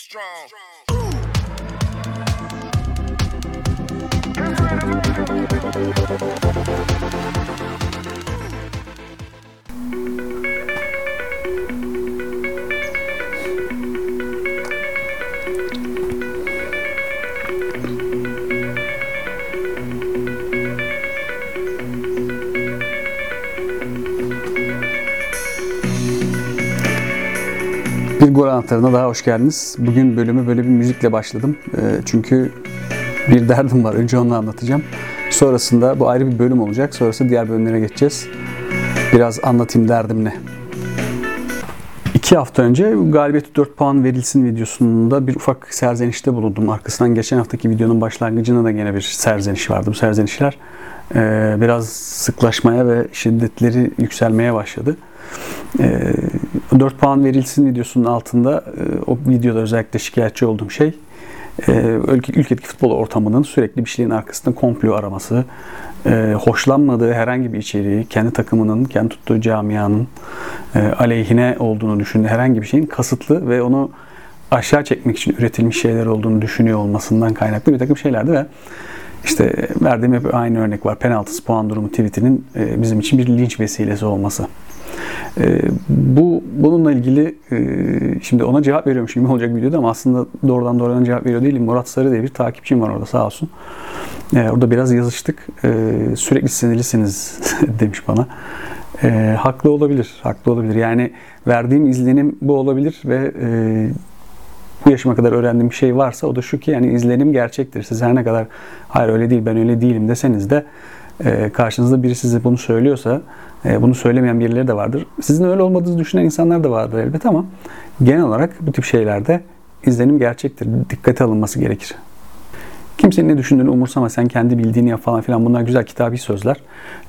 strong. Ooh. Bir gol anahtarına daha hoş geldiniz. Bugün bölümü böyle bir müzikle başladım. Ee, çünkü bir derdim var. Önce onu anlatacağım. Sonrasında bu ayrı bir bölüm olacak. Sonrasında diğer bölümlere geçeceğiz. Biraz anlatayım derdim ne. İki hafta önce galibiyeti 4 puan verilsin videosunda bir ufak serzenişte bulundum. Arkasından geçen haftaki videonun başlangıcında da yine bir serzeniş vardı. Bu serzenişler e, biraz sıklaşmaya ve şiddetleri yükselmeye başladı. 4 puan verilsin videosunun altında e, o videoda özellikle şikayetçi olduğum şey e, ülkedeki futbol ortamının sürekli bir şeyin arkasında komplo araması, e, hoşlanmadığı herhangi bir içeriği kendi takımının, kendi tuttuğu camianın aleyhine olduğunu düşündüğü herhangi bir şeyin kasıtlı ve onu aşağı çekmek için üretilmiş şeyler olduğunu düşünüyor olmasından kaynaklı bir takım şeylerdi ve işte verdiğim hep aynı örnek var. Penaltı puan durumu tweetinin bizim için bir linç vesilesi olması. E, bu bununla ilgili e, şimdi ona cevap veriyormuş gibi olacak videoda ama aslında doğrudan doğrudan cevap veriyor değilim. Murat Sarı diye bir takipçim var orada sağ olsun. E, orada biraz yazıştık. E, sürekli sinirlisiniz demiş bana. E, haklı olabilir. Haklı olabilir. Yani verdiğim izlenim bu olabilir ve e, bu yaşıma kadar öğrendiğim bir şey varsa o da şu ki yani izlenim gerçektir. Siz her ne kadar hayır öyle değil ben öyle değilim deseniz de e, karşınızda biri size bunu söylüyorsa e, bunu söylemeyen birileri de vardır. Sizin öyle olmadığınızı düşünen insanlar da vardır elbet ama genel olarak bu tip şeylerde izlenim gerçektir. Dikkate alınması gerekir. Kimsenin ne düşündüğünü umursama sen kendi bildiğini yap falan filan bunlar güzel kitabi sözler.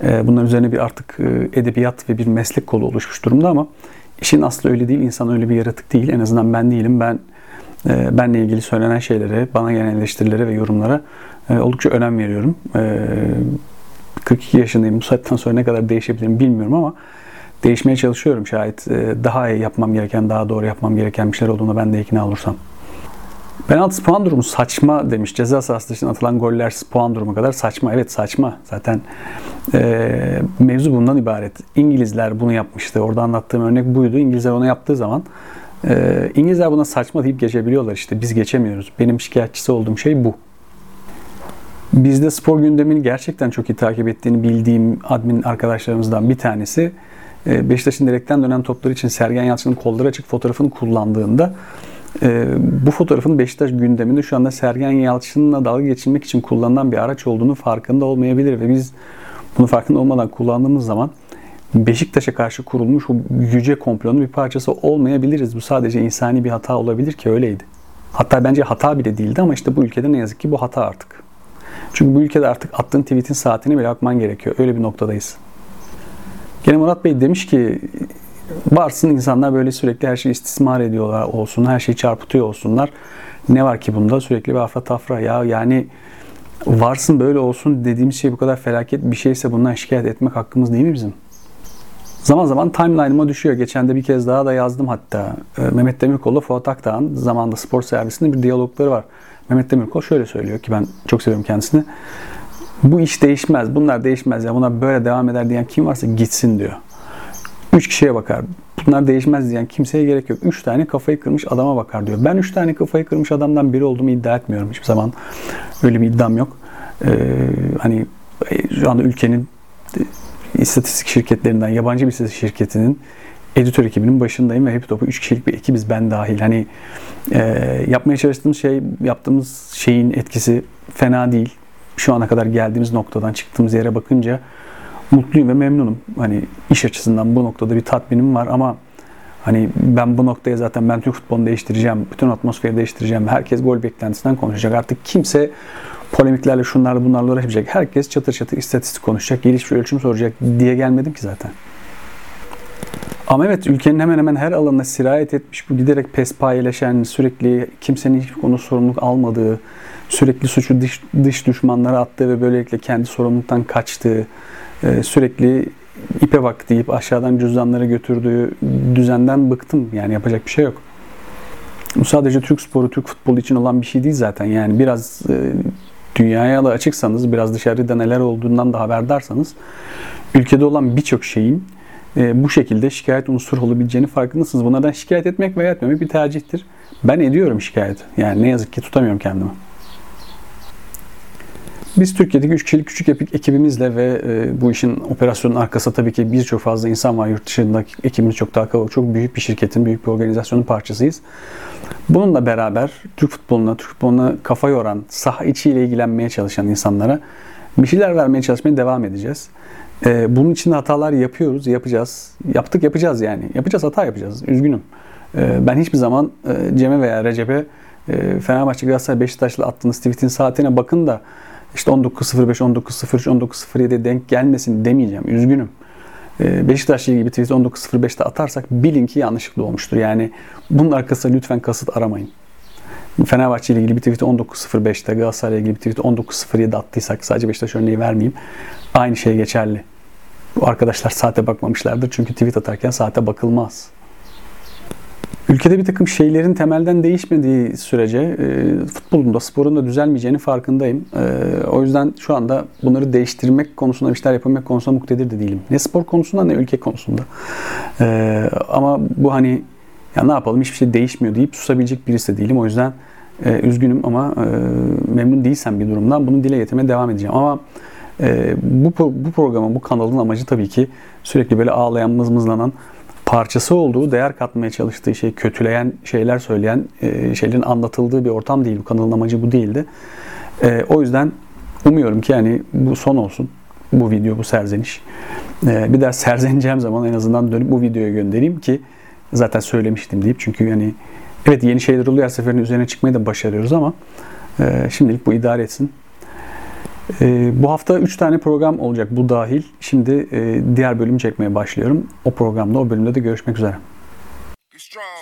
E, bunların üzerine bir artık edebiyat ve bir meslek kolu oluşmuş durumda ama işin aslı öyle değil. İnsan öyle bir yaratık değil. En azından ben değilim. Ben benle ilgili söylenen şeylere, bana gelen eleştirilere ve yorumlara oldukça önem veriyorum. 42 yaşındayım. Bu saatten sonra ne kadar değişebilirim bilmiyorum ama değişmeye çalışıyorum şayet e, daha iyi yapmam gereken, daha doğru yapmam gereken bir şeyler olduğunda ben de ikna olursam. Penaltı puan durumu saçma demiş. Ceza sahası dışında atılan goller puan durumu kadar saçma. Evet saçma. Zaten e, mevzu bundan ibaret. İngilizler bunu yapmıştı. Orada anlattığım örnek buydu. İngilizler onu yaptığı zaman e, İngilizler buna saçma deyip geçebiliyorlar işte. Biz geçemiyoruz. Benim şikayetçisi olduğum şey bu. Bizde spor gündemini gerçekten çok iyi takip ettiğini bildiğim admin arkadaşlarımızdan bir tanesi e, Beşiktaş'ın direkten dönen topları için Sergen Yalçın'ın kolları açık fotoğrafını kullandığında e, bu fotoğrafın Beşiktaş gündeminde şu anda Sergen Yalçın'la dalga geçilmek için kullanılan bir araç olduğunu farkında olmayabilir ve biz bunu farkında olmadan kullandığımız zaman Beşiktaş'a karşı kurulmuş o yüce komplonun bir parçası olmayabiliriz. Bu sadece insani bir hata olabilir ki öyleydi. Hatta bence hata bile değildi ama işte bu ülkede ne yazık ki bu hata artık. Çünkü bu ülkede artık attığın tweetin saatini bile bakman gerekiyor. Öyle bir noktadayız. Gene Murat Bey demiş ki varsın insanlar böyle sürekli her şeyi istismar ediyorlar olsun, her şeyi çarpıtıyor olsunlar. Ne var ki bunda? Sürekli bir afra tafra. Ya yani varsın böyle olsun dediğimiz şey bu kadar felaket bir şeyse bundan şikayet etmek hakkımız değil mi bizim? Zaman zaman timeline'ıma düşüyor. Geçen de bir kez daha da yazdım hatta. Ee, Mehmet Demirkol'la Fuat Akdağ'ın zamanda spor servisinde bir diyalogları var. Mehmet Demirkol şöyle söylüyor ki ben çok seviyorum kendisini. Bu iş değişmez, bunlar değişmez ya buna böyle devam eder diyen kim varsa gitsin diyor. Üç kişiye bakar. Bunlar değişmez diyen kimseye gerek yok. Üç tane kafayı kırmış adama bakar diyor. Ben üç tane kafayı kırmış adamdan biri olduğumu iddia etmiyorum. Hiçbir zaman öyle bir iddiam yok. Ee, hani şu anda ülkenin istatistik şirketlerinden, yabancı bir istatistik şirketinin editör ekibinin başındayım ve hep topu 3 kişilik bir ekibiz ben dahil. Hani e, yapmaya çalıştığımız şey, yaptığımız şeyin etkisi fena değil. Şu ana kadar geldiğimiz noktadan çıktığımız yere bakınca mutluyum ve memnunum. Hani iş açısından bu noktada bir tatminim var ama hani ben bu noktaya zaten ben Türk futbolunu değiştireceğim, bütün atmosferi değiştireceğim. Herkes gol beklentisinden konuşacak. Artık kimse polemiklerle şunlarla bunlarla uğraşmayacak. Herkes çatır çatır istatistik konuşacak, gelişmiş ölçüm soracak diye gelmedim ki zaten. Ama evet ülkenin hemen hemen her alanına sirayet etmiş bu giderek pespayeleşen, sürekli kimsenin hiçbir konu sorumluluk almadığı, sürekli suçu dış, dış düşmanlara attığı ve böylelikle kendi sorumluluktan kaçtığı, e, sürekli ipe bak deyip aşağıdan cüzdanları götürdüğü düzenden bıktım. Yani yapacak bir şey yok. Bu sadece Türk sporu, Türk futbolu için olan bir şey değil zaten. Yani biraz e, dünyaya da açıksanız, biraz dışarıda neler olduğundan da haberdarsanız ülkede olan birçok şeyin e, bu şekilde şikayet unsuru olabileceğini farkındasınız. Bunlardan şikayet etmek veya etmemek bir tercihtir. Ben ediyorum şikayet. Yani ne yazık ki tutamıyorum kendimi. Biz Türkiye'deki 3 kişilik küçük ekibimizle ve e, bu işin operasyonun arkasında tabii ki birçok fazla insan var. Yurt dışındaki ekibimiz çok daha kalabalık. Çok büyük bir şirketin, büyük bir organizasyonun parçasıyız. Bununla beraber Türk futboluna, Türk futboluna kafa yoran, saha içiyle ilgilenmeye çalışan insanlara bir şeyler vermeye çalışmaya devam edeceğiz. E, bunun için hatalar yapıyoruz, yapacağız. Yaptık, yapacağız yani. Yapacağız, hata yapacağız. Üzgünüm. E, ben hiçbir zaman e, Cem'e veya Recep'e e, Fenerbahçe, Galatasaray, Beşiktaş'la attığınız tweetin saatine bakın da işte 19.05, 19.03, 19.07 denk gelmesin demeyeceğim. Üzgünüm. Ee, Beşiktaş'la bir tweet 19.05'te atarsak bilin ki yanlışlıkla olmuştur. Yani bunun arkasında lütfen kasıt aramayın. Fenerbahçe ile ilgili bir tweet'i 19.05'te, Galatasaray ile ilgili bir tweet'i 19.07'de attıysak sadece Beşiktaş örneği vermeyeyim. Aynı şey geçerli. Bu arkadaşlar saate bakmamışlardır. Çünkü tweet atarken saate bakılmaz. Ülkede bir takım şeylerin temelden değişmediği sürece e, futbolun da sporun da düzelmeyeceğini farkındayım. E, o yüzden şu anda bunları değiştirmek konusunda, işler yapabilmek konusunda muktedir de değilim. Ne spor konusunda ne ülke konusunda. E, ama bu hani ya ne yapalım hiçbir şey değişmiyor deyip susabilecek birisi de değilim. O yüzden e, üzgünüm ama e, memnun değilsem bir durumdan bunu dile getirmeye devam edeceğim. Ama e, bu, bu programın, bu kanalın amacı tabii ki sürekli böyle ağlayan, mızmızlanan parçası olduğu, değer katmaya çalıştığı şey, kötüleyen şeyler söyleyen e, şeylerin anlatıldığı bir ortam değil. Bu kanalın amacı bu değildi. E, o yüzden umuyorum ki yani bu son olsun. Bu video, bu serzeniş. E, bir daha serzeneceğim zaman en azından dönüp bu videoyu göndereyim ki zaten söylemiştim deyip. Çünkü yani evet yeni şeyler oluyor her seferin üzerine çıkmayı da başarıyoruz ama şimdilik bu idare etsin. Ee, bu hafta 3 tane program olacak bu dahil. Şimdi e, diğer bölüm çekmeye başlıyorum. O programda o bölümde de görüşmek üzere. Strong.